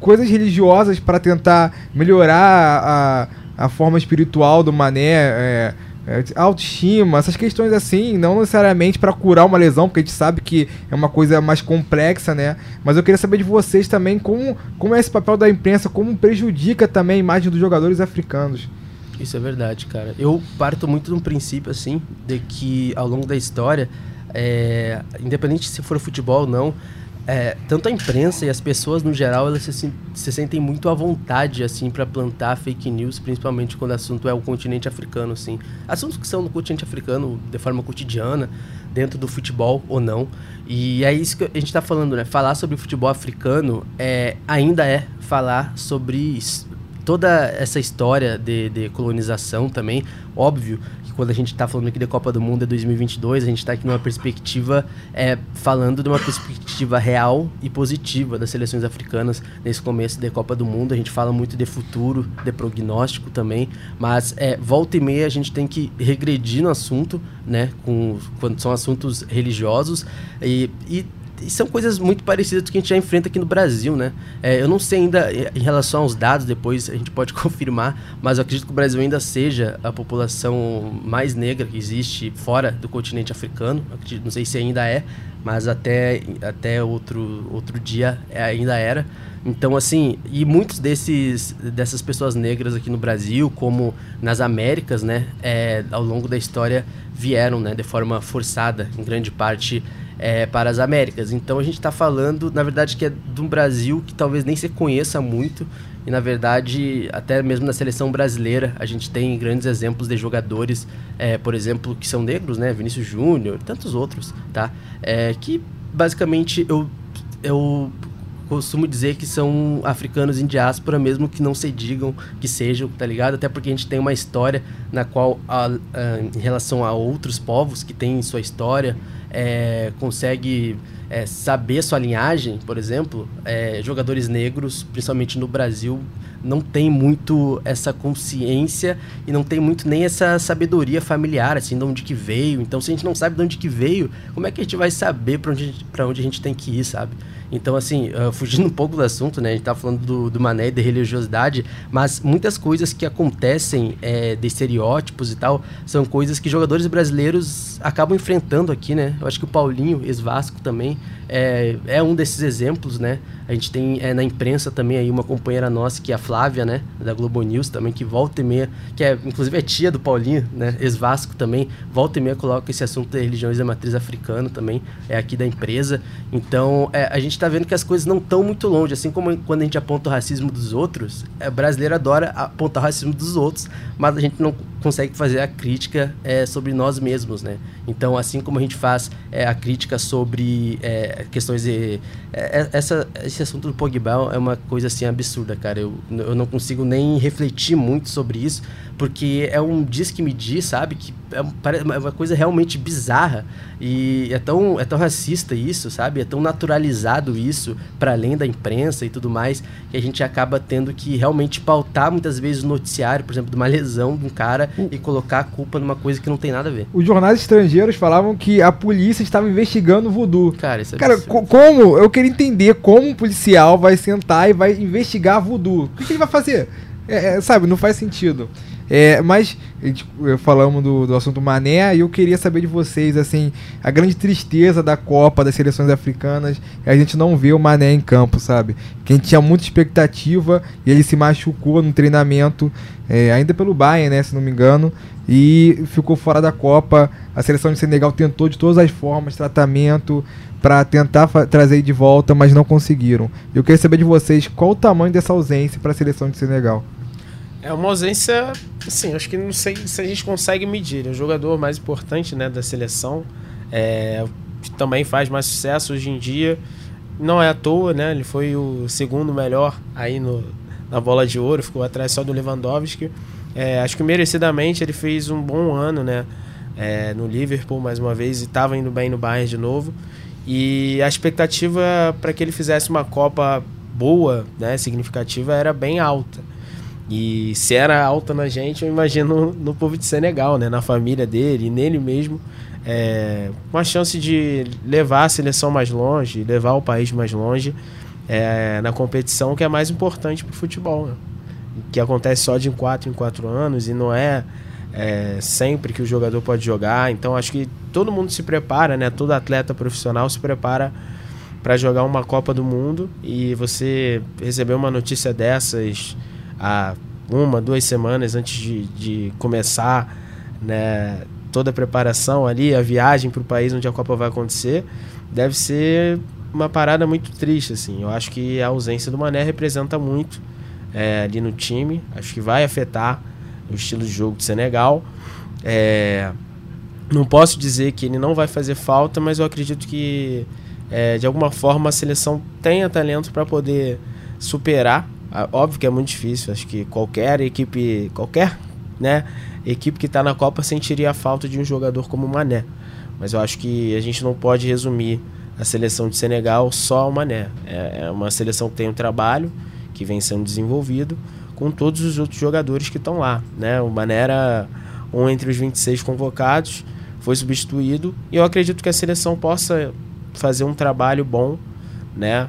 coisas religiosas para tentar melhorar a, a forma espiritual do Mané. É, autoestima, essas questões assim, não necessariamente para curar uma lesão, porque a gente sabe que é uma coisa mais complexa, né? Mas eu queria saber de vocês também como, como é esse papel da imprensa, como prejudica também a imagem dos jogadores africanos. Isso é verdade, cara. Eu parto muito de um princípio, assim, de que ao longo da história, é, independente se for futebol ou não, é, tanto a imprensa e as pessoas no geral elas se, se sentem muito à vontade assim para plantar fake news, principalmente quando o assunto é o continente africano, assim. Assuntos que são no continente africano de forma cotidiana, dentro do futebol ou não. E é isso que a gente está falando, né? Falar sobre futebol africano é ainda é falar sobre toda essa história de, de colonização também. Óbvio quando a gente está falando aqui da Copa do Mundo é 2022, a gente está aqui numa perspectiva, é, falando de uma perspectiva real e positiva das seleções africanas nesse começo da Copa do Mundo. A gente fala muito de futuro, de prognóstico também, mas é, volta e meia a gente tem que regredir no assunto, né, com, quando são assuntos religiosos e, e e são coisas muito parecidas do que a gente já enfrenta aqui no Brasil, né? É, eu não sei ainda em relação aos dados, depois a gente pode confirmar, mas eu acredito que o Brasil ainda seja a população mais negra que existe fora do continente africano. Acredito, não sei se ainda é, mas até, até outro, outro dia ainda era. Então, assim, e muitos desses, dessas pessoas negras aqui no Brasil, como nas Américas, né, é, ao longo da história vieram, né, de forma forçada, em grande parte é, para as Américas. Então a gente está falando, na verdade, que é de um Brasil que talvez nem se conheça muito. E na verdade, até mesmo na seleção brasileira, a gente tem grandes exemplos de jogadores, é, por exemplo, que são negros, né? Vinícius Júnior, tantos outros, tá? É, que basicamente eu, eu costumo dizer que são africanos em diáspora, mesmo que não se digam que sejam, tá ligado? Até porque a gente tem uma história na qual, a, a, em relação a outros povos que têm sua história, é, consegue é, saber sua linhagem, por exemplo, é, jogadores negros, principalmente no Brasil, não tem muito essa consciência e não tem muito nem essa sabedoria familiar, assim, de onde que veio. Então, se a gente não sabe de onde que veio, como é que a gente vai saber para onde, onde a gente tem que ir, sabe? Então, assim, uh, fugindo um pouco do assunto, né? A gente tá falando do, do mané e da religiosidade, mas muitas coisas que acontecem é, de estereótipos e tal são coisas que jogadores brasileiros acabam enfrentando aqui, né? Eu acho que o Paulinho, ex-Vasco também, é, é um desses exemplos, né? A gente tem é, na imprensa também aí uma companheira nossa, que é a Flávia, né? Da Globo News também, que volta e meia, que é inclusive é tia do Paulinho, né? Ex-Vasco também, volta e meia coloca esse assunto de religiões da matriz africana também, é aqui da empresa. Então, é, a gente está vendo que as coisas não estão muito longe, assim como quando a gente aponta o racismo dos outros, é, brasileiro adora apontar o racismo dos outros, mas a gente não consegue fazer a crítica é, sobre nós mesmos, né? Então, assim como a gente faz é, a crítica sobre é, questões de... É, é, essa, esse assunto do Pogba é uma coisa, assim, absurda, cara. Eu, eu não consigo nem refletir muito sobre isso, porque é um diz que me diz, sabe? Que é, é uma coisa realmente bizarra e é tão, é tão racista isso, sabe? É tão naturalizado isso para além da imprensa e tudo mais que a gente acaba tendo que realmente pautar muitas vezes o noticiário, por exemplo, de uma lesão de um cara o... e colocar a culpa numa coisa que não tem nada a ver. Os jornais estrangeiros falavam que a polícia estava investigando o voodoo. Cara, isso é Cara, co como? Eu queria entender como um policial vai sentar e vai investigar voodoo. O que, que ele vai fazer? É, é, sabe, não faz sentido. É, mas gente, falamos do, do assunto Mané e eu queria saber de vocês, assim, a grande tristeza da Copa, das seleções africanas, é a gente não vê o Mané em campo, sabe? Quem tinha muita expectativa e ele se machucou no treinamento, é, ainda pelo Bayern, né, se não me engano, e ficou fora da Copa. A seleção de Senegal tentou de todas as formas, tratamento, para tentar trazer de volta, mas não conseguiram. Eu queria saber de vocês qual o tamanho dessa ausência para a seleção de Senegal. É uma ausência, assim, acho que não sei se a gente consegue medir. É o jogador mais importante né, da seleção, é, também faz mais sucesso hoje em dia. Não é à toa, né? Ele foi o segundo melhor aí no, na bola de ouro, ficou atrás só do Lewandowski. É, acho que merecidamente ele fez um bom ano, né? É, no Liverpool mais uma vez e estava indo bem no Bayern de novo. E a expectativa para que ele fizesse uma Copa boa, né, significativa, era bem alta. E se era alta na gente, eu imagino no povo de Senegal, né? Na família dele e nele mesmo. É, uma chance de levar a seleção mais longe, levar o país mais longe é, na competição que é mais importante para o futebol. Né? Que acontece só de em quatro em quatro anos e não é, é sempre que o jogador pode jogar. Então acho que todo mundo se prepara, né? Todo atleta profissional se prepara para jogar uma Copa do Mundo e você receber uma notícia dessas há uma, duas semanas antes de, de começar né, toda a preparação ali, a viagem para o país onde a Copa vai acontecer, deve ser uma parada muito triste. assim. Eu acho que a ausência do Mané representa muito é, ali no time, acho que vai afetar o estilo de jogo do Senegal. É, não posso dizer que ele não vai fazer falta, mas eu acredito que é, de alguma forma a seleção tenha talento para poder superar óbvio que é muito difícil, acho que qualquer equipe, qualquer né, equipe que está na Copa sentiria a falta de um jogador como o Mané. Mas eu acho que a gente não pode resumir a seleção de Senegal só ao Mané. É, é uma seleção que tem um trabalho que vem sendo desenvolvido com todos os outros jogadores que estão lá. Né? O Mané era um entre os 26 convocados, foi substituído e eu acredito que a seleção possa fazer um trabalho bom né,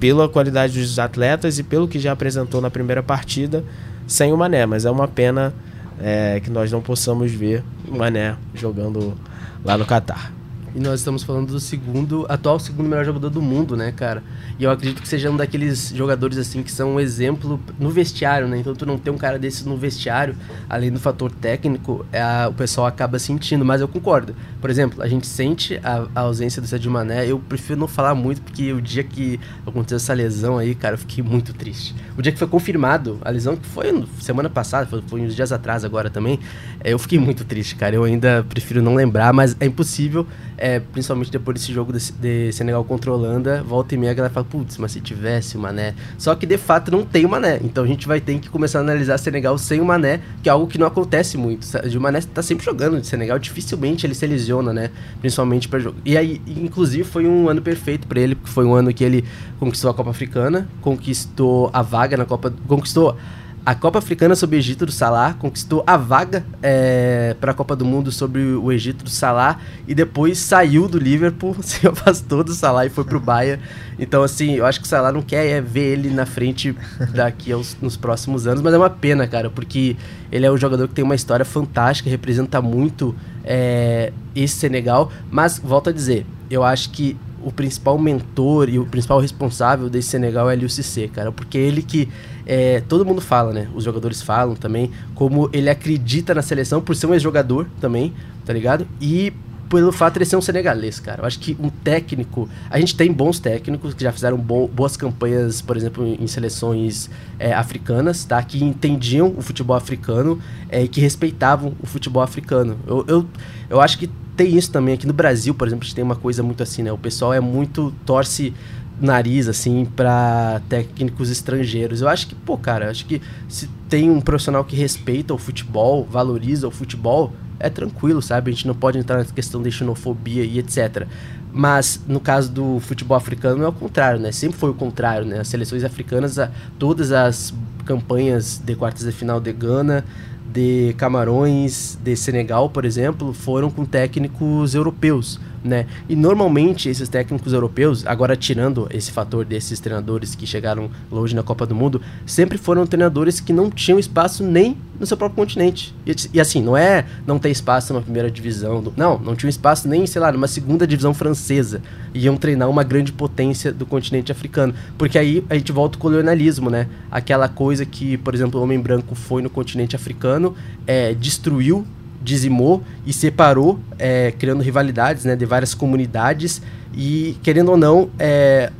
pela qualidade dos atletas e pelo que já apresentou na primeira partida sem o Mané. Mas é uma pena é, que nós não possamos ver o Mané jogando lá no Catar. E nós estamos falando do segundo, atual segundo melhor jogador do mundo, né, cara? E eu acredito que seja um daqueles jogadores, assim, que são um exemplo no vestiário, né? Então, tu não tem um cara desse no vestiário, além do fator técnico, é o pessoal acaba sentindo. Mas eu concordo. Por exemplo, a gente sente a, a ausência do Sadio Mané. Eu prefiro não falar muito, porque o dia que aconteceu essa lesão aí, cara, eu fiquei muito triste. O dia que foi confirmado a lesão, que foi semana passada, foi, foi uns dias atrás agora também, eu fiquei muito triste, cara. Eu ainda prefiro não lembrar, mas é impossível é, principalmente depois desse jogo de, de, Senegal contra Holanda, volta e meia a galera fala, putz, mas se tivesse o Mané. Só que de fato não tem o Mané. Então a gente vai ter que começar a analisar Senegal sem o Mané, que é algo que não acontece muito. O Mané tá sempre jogando de Senegal, dificilmente ele se lesiona, né? Principalmente para jogo. E aí, inclusive, foi um ano perfeito para ele, porque foi um ano que ele conquistou a Copa Africana, conquistou a vaga na Copa. conquistou a Copa Africana sob o Egito do Salah, conquistou a vaga é, para a Copa do Mundo sobre o Egito do Salah e depois saiu do Liverpool, se afastou do Salah e foi pro Bayern. Então, assim, eu acho que o Salah não quer é, ver ele na frente daqui aos, nos próximos anos, mas é uma pena, cara, porque ele é um jogador que tem uma história fantástica, representa muito é, esse Senegal, mas, volto a dizer, eu acho que o principal mentor e o principal responsável desse Senegal é Liu Cissé, cara, porque ele que é, todo mundo fala, né? Os jogadores falam também como ele acredita na seleção por ser um ex-jogador também, tá ligado? E pelo fato de ele ser um senegalês, cara. Eu acho que um técnico. A gente tem bons técnicos que já fizeram bo boas campanhas, por exemplo, em seleções é, africanas, tá? Que entendiam o futebol africano é, e que respeitavam o futebol africano. Eu, eu, eu acho que tem isso também. Aqui no Brasil, por exemplo, a gente tem uma coisa muito assim, né? O pessoal é muito. torce nariz, assim, para técnicos estrangeiros. Eu acho que, pô, cara, acho que se tem um profissional que respeita o futebol, valoriza o futebol, é tranquilo, sabe? A gente não pode entrar na questão de xenofobia e etc. Mas no caso do futebol africano é o contrário, né? Sempre foi o contrário, né? As seleções africanas, todas as campanhas de quartas de final de Gana, de Camarões, de Senegal, por exemplo, foram com técnicos europeus né? E normalmente esses técnicos europeus, agora tirando esse fator desses treinadores que chegaram longe na Copa do Mundo, sempre foram treinadores que não tinham espaço nem no seu próprio continente. E, e assim, não é não ter espaço numa primeira divisão, do, não, não tinham espaço nem, sei lá, numa segunda divisão francesa. Iam treinar uma grande potência do continente africano. Porque aí a gente volta ao colonialismo, né? Aquela coisa que, por exemplo, o homem branco foi no continente africano, é, destruiu dizimou e separou, é, criando rivalidades né, de várias comunidades. E, querendo ou não, é,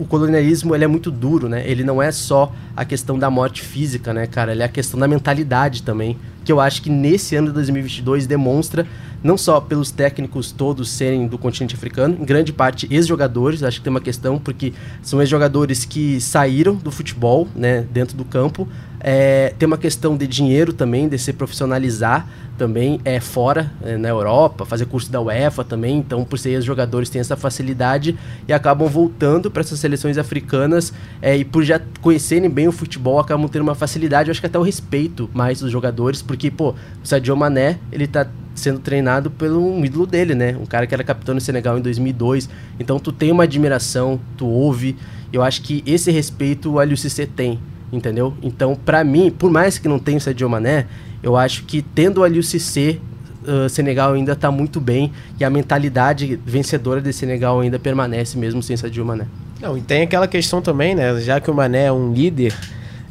o colonialismo ele é muito duro, né? Ele não é só a questão da morte física, né, cara? Ele é a questão da mentalidade também. Que eu acho que nesse ano de 2022 demonstra, não só pelos técnicos todos serem do continente africano, em grande parte ex-jogadores, acho que tem uma questão, porque são ex-jogadores que saíram do futebol, né, dentro do campo, é, tem uma questão de dinheiro também, de se profissionalizar também é fora, é, na Europa, fazer curso da UEFA também. Então, por ser jogadores têm essa facilidade e acabam voltando para essas seleções africanas é, e por já conhecerem bem o futebol, acabam tendo uma facilidade, eu acho que até o respeito mais dos jogadores, porque, pô, o Sadio Mané, ele tá sendo treinado pelo um ídolo dele, né? Um cara que era capitão no Senegal em 2002. Então, tu tem uma admiração, tu ouve. Eu acho que esse respeito o Aliou Cissé tem entendeu? Então, para mim, por mais que não tenha o Sadio Mané, eu acho que tendo ali o Cissé, uh, Senegal ainda está muito bem e a mentalidade vencedora de Senegal ainda permanece mesmo sem Sadio Mané. Não, e tem aquela questão também, né? Já que o Mané é um líder,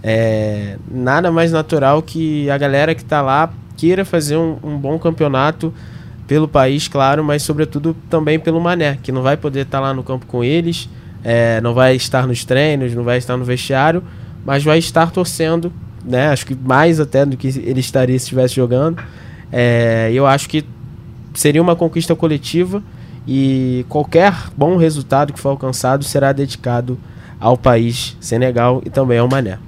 é nada mais natural que a galera que está lá queira fazer um, um bom campeonato pelo país, claro, mas sobretudo também pelo Mané, que não vai poder estar tá lá no campo com eles, é, não vai estar nos treinos, não vai estar no vestiário, mas vai estar torcendo, né? Acho que mais até do que ele estaria se estivesse jogando. É, eu acho que seria uma conquista coletiva e qualquer bom resultado que for alcançado será dedicado ao país Senegal e também ao Mané.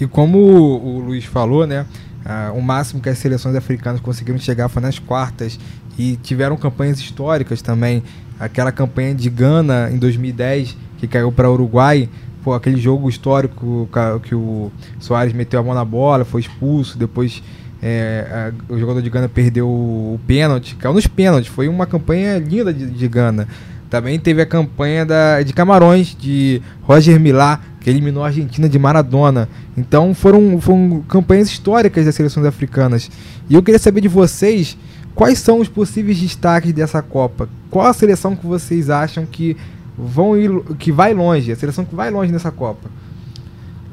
E como o, Luiz falou, né? Uh, o máximo que as seleções africanas conseguiram chegar foi nas quartas e tiveram campanhas históricas também. Aquela campanha de Gana em 2010 que caiu para Uruguai pô, aquele jogo histórico que o Soares meteu a mão na bola, foi expulso, depois é, a, o jogador de Gana perdeu o, pênalti, caiu nos pênaltis, foi uma campanha linda de, de Gana. Também teve a campanha da, de Camarões, de Roger Milá, que eliminou a Argentina de Maradona. Então foram, foram campanhas históricas das seleções africanas. E eu queria saber de vocês quais são os possíveis destaques dessa Copa. Qual a seleção que vocês acham que vão ir, que vai longe, a seleção que vai longe nessa Copa?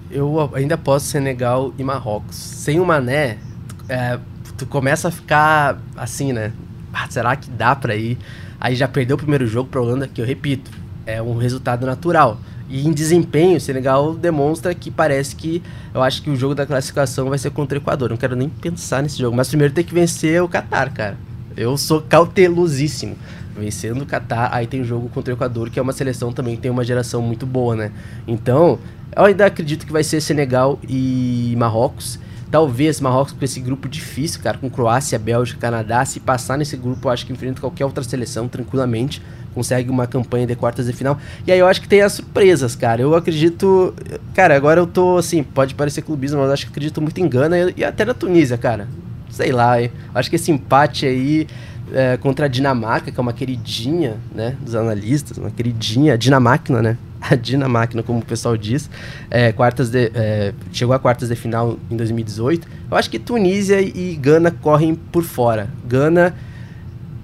Eu ainda posso Senegal e Marrocos. Sem o Mané, é, tu começa a ficar assim, né? Ah, será que dá para ir? Aí já perdeu o primeiro jogo para Holanda, que eu repito, é um resultado natural. E em desempenho, o Senegal demonstra que parece que eu acho que o jogo da classificação vai ser contra o Equador. Não quero nem pensar nesse jogo, mas primeiro tem que vencer o Qatar, cara. Eu sou cautelosíssimo vencendo o Catar, aí tem o jogo contra o Equador, que é uma seleção também que tem uma geração muito boa, né? Então, eu ainda acredito que vai ser Senegal e Marrocos. Talvez Marrocos com esse grupo difícil, cara, com Croácia, Bélgica, Canadá, se passar nesse grupo, eu acho que enfrenta qualquer outra seleção tranquilamente, consegue uma campanha de quartas de final. E aí eu acho que tem as surpresas, cara. Eu acredito, cara, agora eu tô assim, pode parecer clubismo, mas eu acho que acredito muito em Gana e, e até na Tunísia, cara. Sei lá, acho que esse empate aí é, contra a Dinamarca, que é uma queridinha, né, dos analistas, uma queridinha, a Dinamáquina, né? A Dinamáquina, como o pessoal diz, é, quartas de, é, chegou a quartas de final em 2018. Eu acho que Tunísia e Gana correm por fora. Gana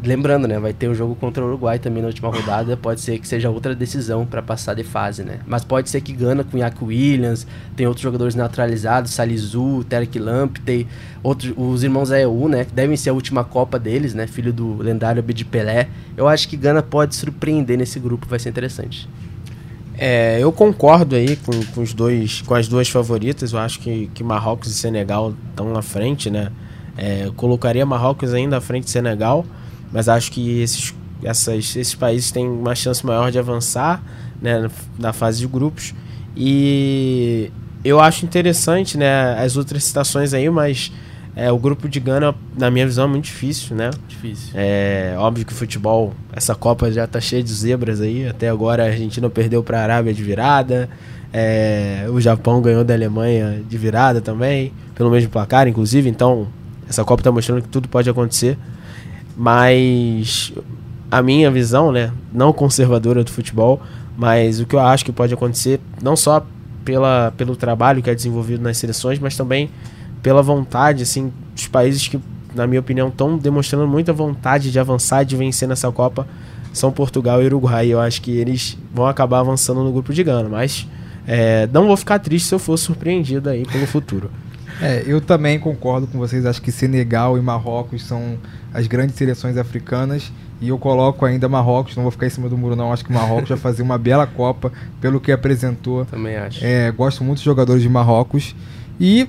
Lembrando, né? Vai ter o um jogo contra o Uruguai também na última rodada. Pode ser que seja outra decisão para passar de fase, né? Mas pode ser que Gana com Iac Williams, tem outros jogadores naturalizados, Salizu, Terek Lamp, tem outros, os irmãos Aeu, né? Que devem ser a última Copa deles, né? Filho do lendário Abid Pelé. Eu acho que Gana pode surpreender nesse grupo, vai ser interessante. É, eu concordo aí com, com, os dois, com as duas favoritas. Eu acho que, que Marrocos e Senegal estão na frente, né? É, colocaria Marrocos ainda à frente de Senegal mas acho que esses, essas, esses países têm uma chance maior de avançar né, na fase de grupos. E eu acho interessante né, as outras citações aí, mas é, o grupo de Gana, na minha visão, é muito difícil, né? Difícil. É óbvio que o futebol, essa Copa já tá cheia de zebras aí. Até agora a Argentina perdeu para a Arábia de virada. É, o Japão ganhou da Alemanha de virada também, pelo mesmo placar, inclusive. Então, essa Copa está mostrando que tudo pode acontecer. Mas a minha visão, né, não conservadora do futebol, mas o que eu acho que pode acontecer, não só pela, pelo trabalho que é desenvolvido nas seleções, mas também pela vontade, assim, dos países que, na minha opinião, estão demonstrando muita vontade de avançar, de vencer nessa Copa, são Portugal e Uruguai. Eu acho que eles vão acabar avançando no grupo de Gana, mas é, não vou ficar triste se eu for surpreendido aí pelo futuro. É, eu também concordo com vocês. Acho que Senegal e Marrocos são as grandes seleções africanas. E eu coloco ainda Marrocos, não vou ficar em cima do muro, não. Acho que Marrocos vai fazer uma bela Copa pelo que apresentou. Também acho. É, gosto muito dos jogadores de Marrocos. E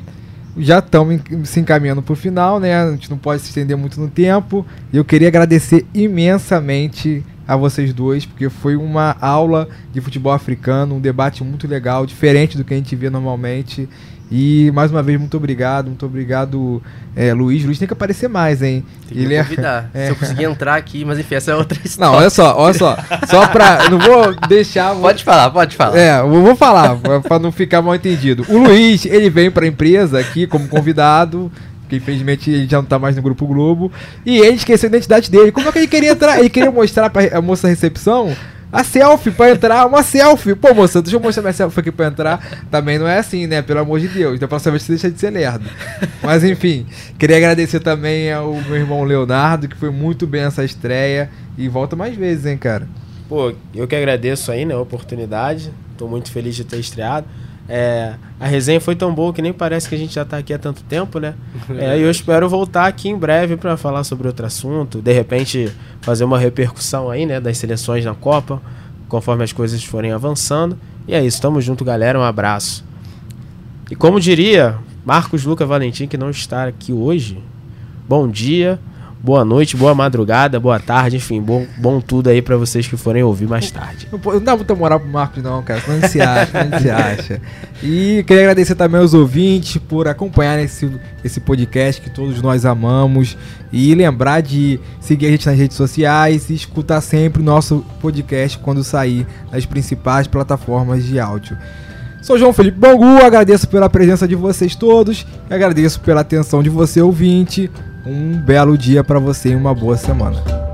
já estamos se encaminhando para o final, né? A gente não pode se estender muito no tempo. E eu queria agradecer imensamente a vocês dois, porque foi uma aula de futebol africano, um debate muito legal, diferente do que a gente vê normalmente. E mais uma vez, muito obrigado, muito obrigado, é, Luiz. Luiz tem que aparecer mais, hein? Tem Ele é- convidar. É... Se eu conseguir entrar aqui, mas enfim, essa é outra história. Não, olha só, olha só. Só pra. Não vou deixar. Pode falar, pode falar. É, eu vou falar, pra não ficar mal entendido. O Luiz, ele vem pra empresa aqui como convidado. Porque infelizmente ele já não tá mais no Grupo Globo. E ele esqueceu a identidade dele. Como é que ele queria entrar? Ele queria mostrar pra moça da recepção a selfie pra entrar, uma selfie. Pô, moça, deixa eu mostrar minha selfie aqui pra entrar. Também não é assim, né? Pelo amor de Deus. Da próxima vez você deixa de ser lerdo. Mas enfim, queria agradecer também ao meu irmão Leonardo, que foi muito bem essa estreia. E volta mais vezes, hein, cara. Pô, eu que agradeço aí, né, a oportunidade. Tô muito feliz de ter estreado. É, a resenha foi tão boa que nem parece que a gente já está aqui há tanto tempo, né? É, eu espero voltar aqui em breve para falar sobre outro assunto, de repente fazer uma repercussão aí, né, das seleções na Copa, conforme as coisas forem avançando. E é isso, tamo junto, galera, um abraço. E como diria Marcos Luca Valentim, que não está aqui hoje, bom dia, boa noite, boa madrugada, boa tarde, enfim, bom, bom tudo aí para vocês que forem ouvir mais tarde. Não, não dá muita moral pro Marcos não, cara, não se acha, não se acha. E queria agradecer também aos ouvintes por acompanhar esse, esse podcast que todos nós amamos e lembrar de seguir a gente nas redes sociais e escutar sempre o nosso podcast quando sair nas principais plataformas de áudio. Sou João Felipe Bangu, agradeço pela presença de vocês todos, agradeço pela atenção de você ouvinte. Um belo dia para você e uma boa semana.